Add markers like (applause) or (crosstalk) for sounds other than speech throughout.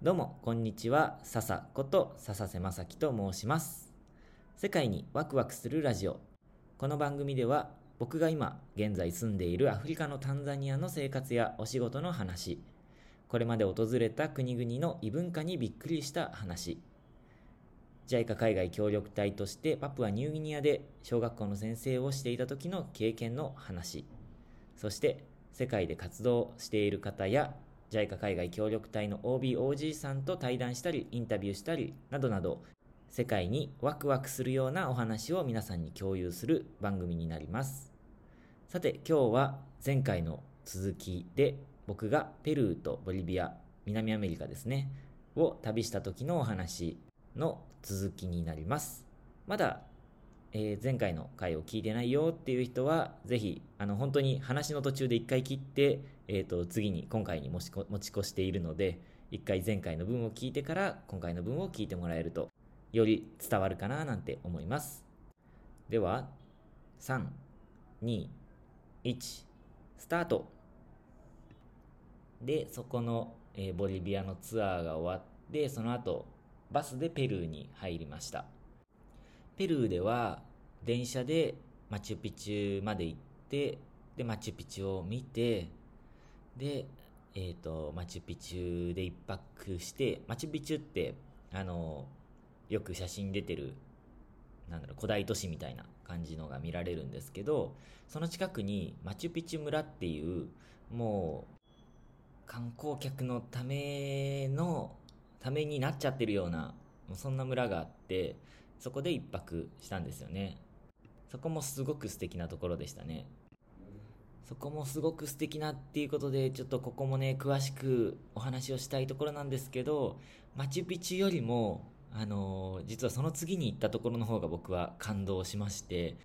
どうも、こんにちは。笹こと笹瀬正樹と申します。世界にワクワクするラジオ。この番組では、僕が今、現在住んでいるアフリカのタンザニアの生活やお仕事の話、これまで訪れた国々の異文化にびっくりした話、JICA 海外協力隊としてパプアニューギニアで小学校の先生をしていた時の経験の話、そして世界で活動している方や JICA 海外協力隊の OBOG さんと対談したりインタビューしたりなどなど世界にワクワクするようなお話を皆さんに共有する番組になります。さて今日は前回の続きで僕がペルーとボリビア南アメリカですねを旅した時のお話の続きになります。まだえー前回の回を聞いてないよっていう人は、ぜひ、あの、本当に話の途中で一回切って、えっ、と、次に、今回に持ち持ち越しているので、一回前回の分を聞いてから、今回の分を聞いてもらえると、より伝わるかななんて思います。では、3、2、1、スタートで、そこの、えーボリビアのツアーが終わって、その後、バスでペルーに入りました。ペルーでは電車でマチュピチュまで行ってでマチュピチュを見てで、えー、とマチュピチュで一泊してマチュピチュってあのよく写真出てるなんだろう古代都市みたいな感じのが見られるんですけどその近くにマチュピチュ村っていうもう観光客のためのためになっちゃってるようなそんな村があってそこで一泊したんですよね。そこもすごく素敵なところでしたね。そこもすごく素敵なっていうことでちょっとここもね詳しくお話をしたいところなんですけどマチュピチュよりもあのー実はその次に行ったところの方が僕は感動しまして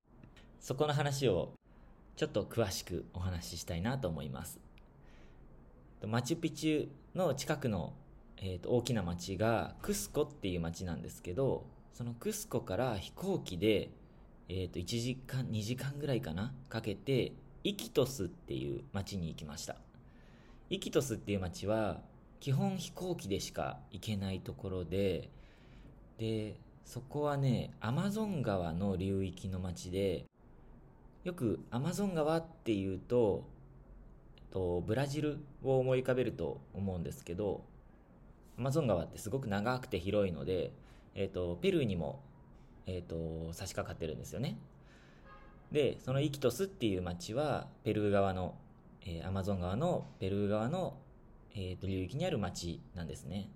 そこの話をちょっと詳しくお話ししたいなと思います。マチュピチュの近くの、えーと大きな町がクスコっていう町なんですけどそのクスコから飛行機で、えー、と1時間2時間ぐらいかなかけてイキトスっていう町に行きました。イキトスっていう町は基本飛行機でしか行けないところででそこはねアマゾン川の流域の町でよくアマゾン川っていうととブラジルを思い浮かべると思うんですけどアマゾン川ってすごく長くて広いので、えっとペルーにも、えっと差し掛かってるんですよね。でそのイキトスっていう町はペルー側の、えーアマゾン川のペルー側の、えーと流域にある町なんですね。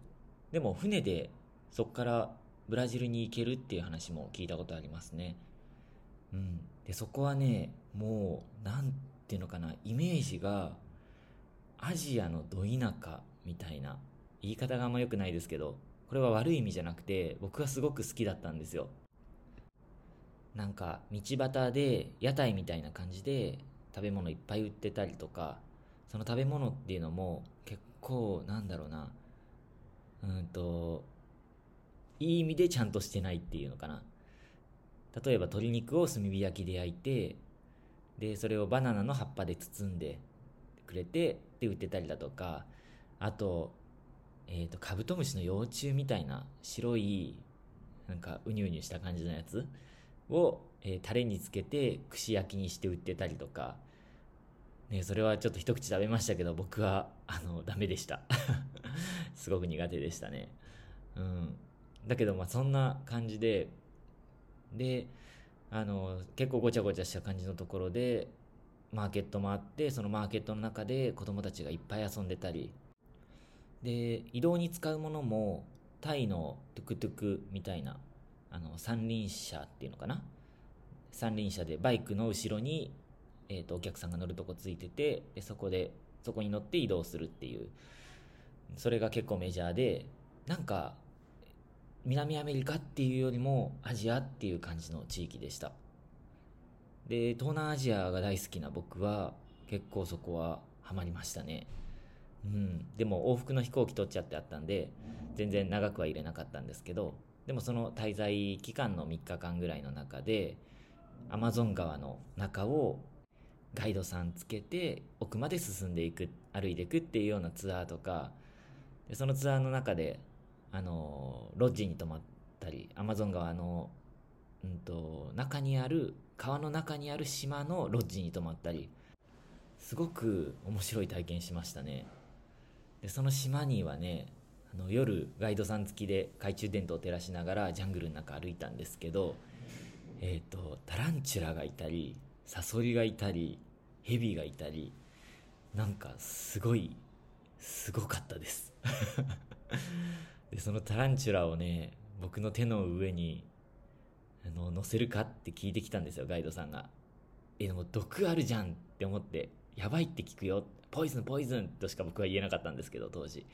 でも船でそこからブラジルに行けるっていう話も聞いたことありますね。うん。でそこはねもうなんていうのかなイメージがアジアのど田舎みたいな言い方があんま良くないですけどこれは悪い意味じゃなくて僕はすごく好きだったんですよ。なんか道端で屋台みたいな感じで食べ物いっぱい売ってたりとかその食べ物っていうのも結構なんだろうなうんといい意味でちゃんとしてないっていうのかな。例えば鶏肉を炭火焼きで焼いてでそれをバナナの葉っぱで包んでくれてで売ってたりだとかあと,、えー、とカブトムシの幼虫みたいな白いなんかうにゅうにゅした感じのやつを、えータレにつけて串焼きにして売ってたりとか、ね、それはちょっと一口食べましたけど僕はあのダメでした。(laughs) すごく苦手でしたね。うん。だけどまあそんな感じでであの結構ごちゃごちゃした感じのところでマーケットもあってそのマーケットの中で子供たちがいっぱい遊んでたりで移動に使うものもタイのトゥクトゥクみたいなあの三輪車っていうのかな？三輪車でバイクの後ろに、えー、とお客さんが乗るとこついててでそこでそこに乗って移動するっていう。それが結構メジャーでなんか南アメリカっていうよりもアジアっていう感じの地域でした。で東南アジアが大好きな僕は結構そこはハマりましたね。うん。でも往復の飛行機取っちゃってあったんで全然長くは入れなかったんですけどでもその滞在期間の3日間ぐらいの中でアマゾン川の中をガイドさんつけて奥まで進んでいく歩いていくっていうようなツアーとかでそのツアーの中で、あのロッジに泊まったりアマゾン川の、うんと、中にある川の中にある島のロッジに泊まったりすごく面白い体験しましたね。でその島にはねあの夜ガイドさん付きで懐中電灯を照らしながらジャングルの中歩いたんですけどえっ、ー、とタランチュラがいたりサソリがいたりヘビがいたりなんかすごいすごかったです。(laughs) でそのタランチュラをね僕の手の上にあの乗せるかって聞いてきたんですよガイドさんが。えでも毒あるじゃんって思って。やばいって聞くよ。ポイズンポイズンとしか僕は言えなかったんですけど当時。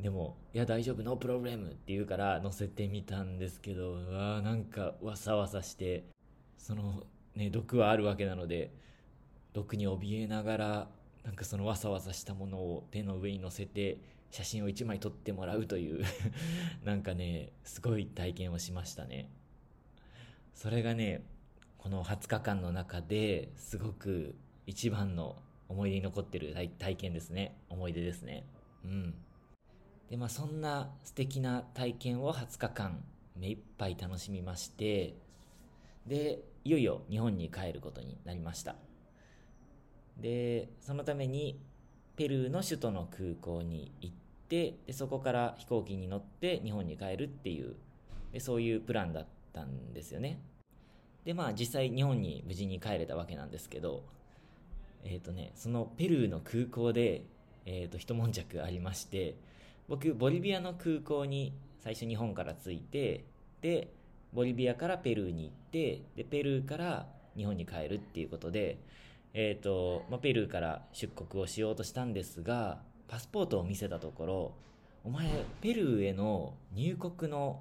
でも「いや大丈夫ノープロブレム」って言うから乗せてみたんですけどうわなんかわさわさしてそのね毒はあるわけなので毒に怯えながらなんかそのわさわさしたものを手の上に乗せて写真を1枚撮ってもらうという (laughs) なんかねすごい体験をしましたね。それがねこの20日間の中ですごく一番の思い出に残ってる体験ですね。思い出ですね。うん。でまあそんな素敵な体験を20日間目いっぱい楽しみましてでいよいよ日本に帰ることになりました。でそのためにペルーの首都の空港に行ってでそこから飛行機に乗って日本に帰るっていうでそういうプランだったんですよね。でまあ実際日本に無事に帰れたわけなんですけどえっ、ー、とねそのペルーの空港で、えーと一悶着ありまして僕ボリビアの空港に最初日本から着いてでボリビアからペルーに行ってでペルーから日本に帰るっていうことで、えーとまあ、ペルーから出国をしようとしたんですがパスポートを見せたところお前ペルーへの入国の、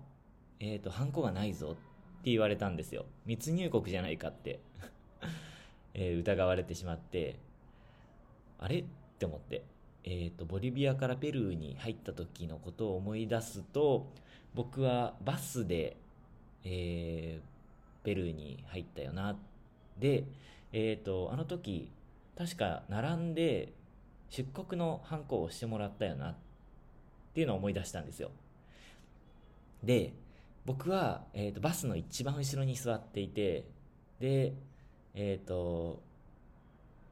えーと、ハンコがないぞって言われたんですよ。密入国じゃないかって。えー、疑われてしまってあれ？って思って。えーと、ボリビアからペルーに入った時のことを思い出すと僕はバスで、えー、ペルーに入ったよな。で、えーと、あの時確か並んで出国のハンコをしてもらったよな。っていうのを思い出したんですよ。で僕は、えーと、バスの一番後ろに座っていてでえっ、ー、と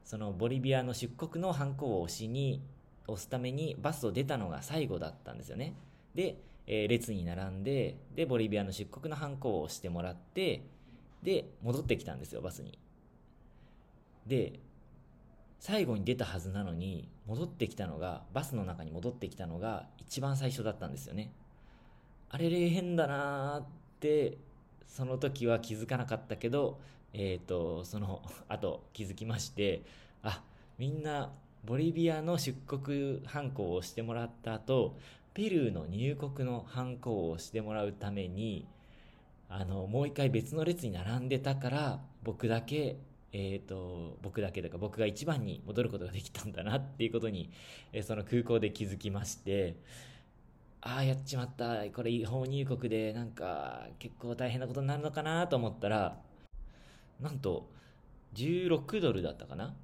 そのボリビアの出国のハンコを押しに押すためにバスを出たのが最後だったんですよね。で、えー、列に並んで、で、ボリビアの出国のハンコを押してもらって、で、戻ってきたんですよ、バスに。で、最後に出たはずなのに、戻ってきたのが、バスの中に戻ってきたのが一番最初だったんですよね。あれれ変だなーって、その時は気づかなかったけど、えっ、ー、と、その (laughs) 後気づきまして、あ、みんなボリビアの出国ハンコをしてもらった後、ペルーの入国のハンコをしてもらうために、あの、もう一回別の列に並んでたから、僕だけ、えっ、ー、と、僕だけとか僕が一番に戻ることができたんだなっていうことに、え、その空港で気づきまして、ああ、やっちまった。これ違法入国で、なんか、結構大変なことになるのかなと思ったら、なんと、16ドルだったかな？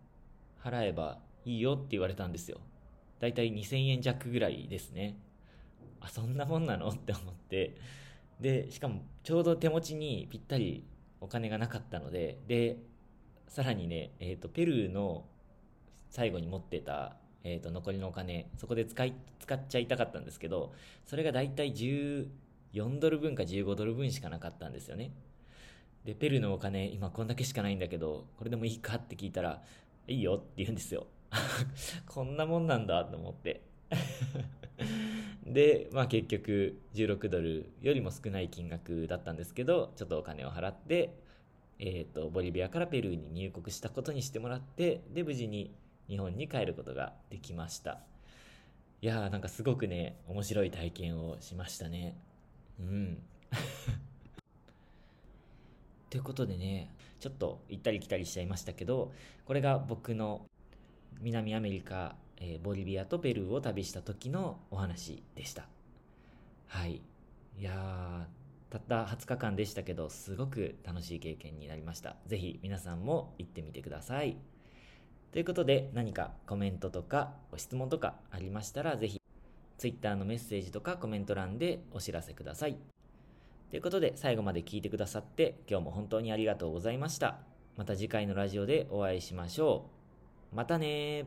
払えばいいよって言われたんですよ。だいたい2000円弱ぐらいですね。あ、そんなもんなの？って思って。で、しかもちょうど手持ちにぴったりお金がなかったので、で、さらにね、えっ、ー、と、ペルーの最後に持ってた、えっ、ー、と、残りのお金、そこで使い、使っちゃいたかったんですけど、それがだいたい14ドル分か15ドル分しかなかったんですよね。で、ペルーのお金、今こんだけしかないんだけど、これでもいいかって聞いたら、いいよって言うんですよ。(laughs) こんなもんなんだと思って (laughs) で、まあ結局16ドルよりも少ない金額だったんですけど、ちょっとお金を払って、えっ、ー、と、ボリビアからペルーに入国したことにしてもらって、で、無事に日本に帰ることができました。いやーなんかすごくね、面白い体験をしましたね。うん。ということでね、ちょっと行ったり来たりしちゃいましたけど、これが僕の南アメリカ、えー、ボリビアとペルーを旅した時のお話でした。はい。いやーたった20日間でしたけど、すごく楽しい経験になりました。ぜひ皆さんも行ってみてください。ということで、何かコメントとか質問とかありましたら、ぜひ Twitter のメッセージとかコメント欄でお知らせください。ということで、最後まで聞いてくださって、今日も本当にありがとうございました。また次回のラジオでお会いしましょう。またね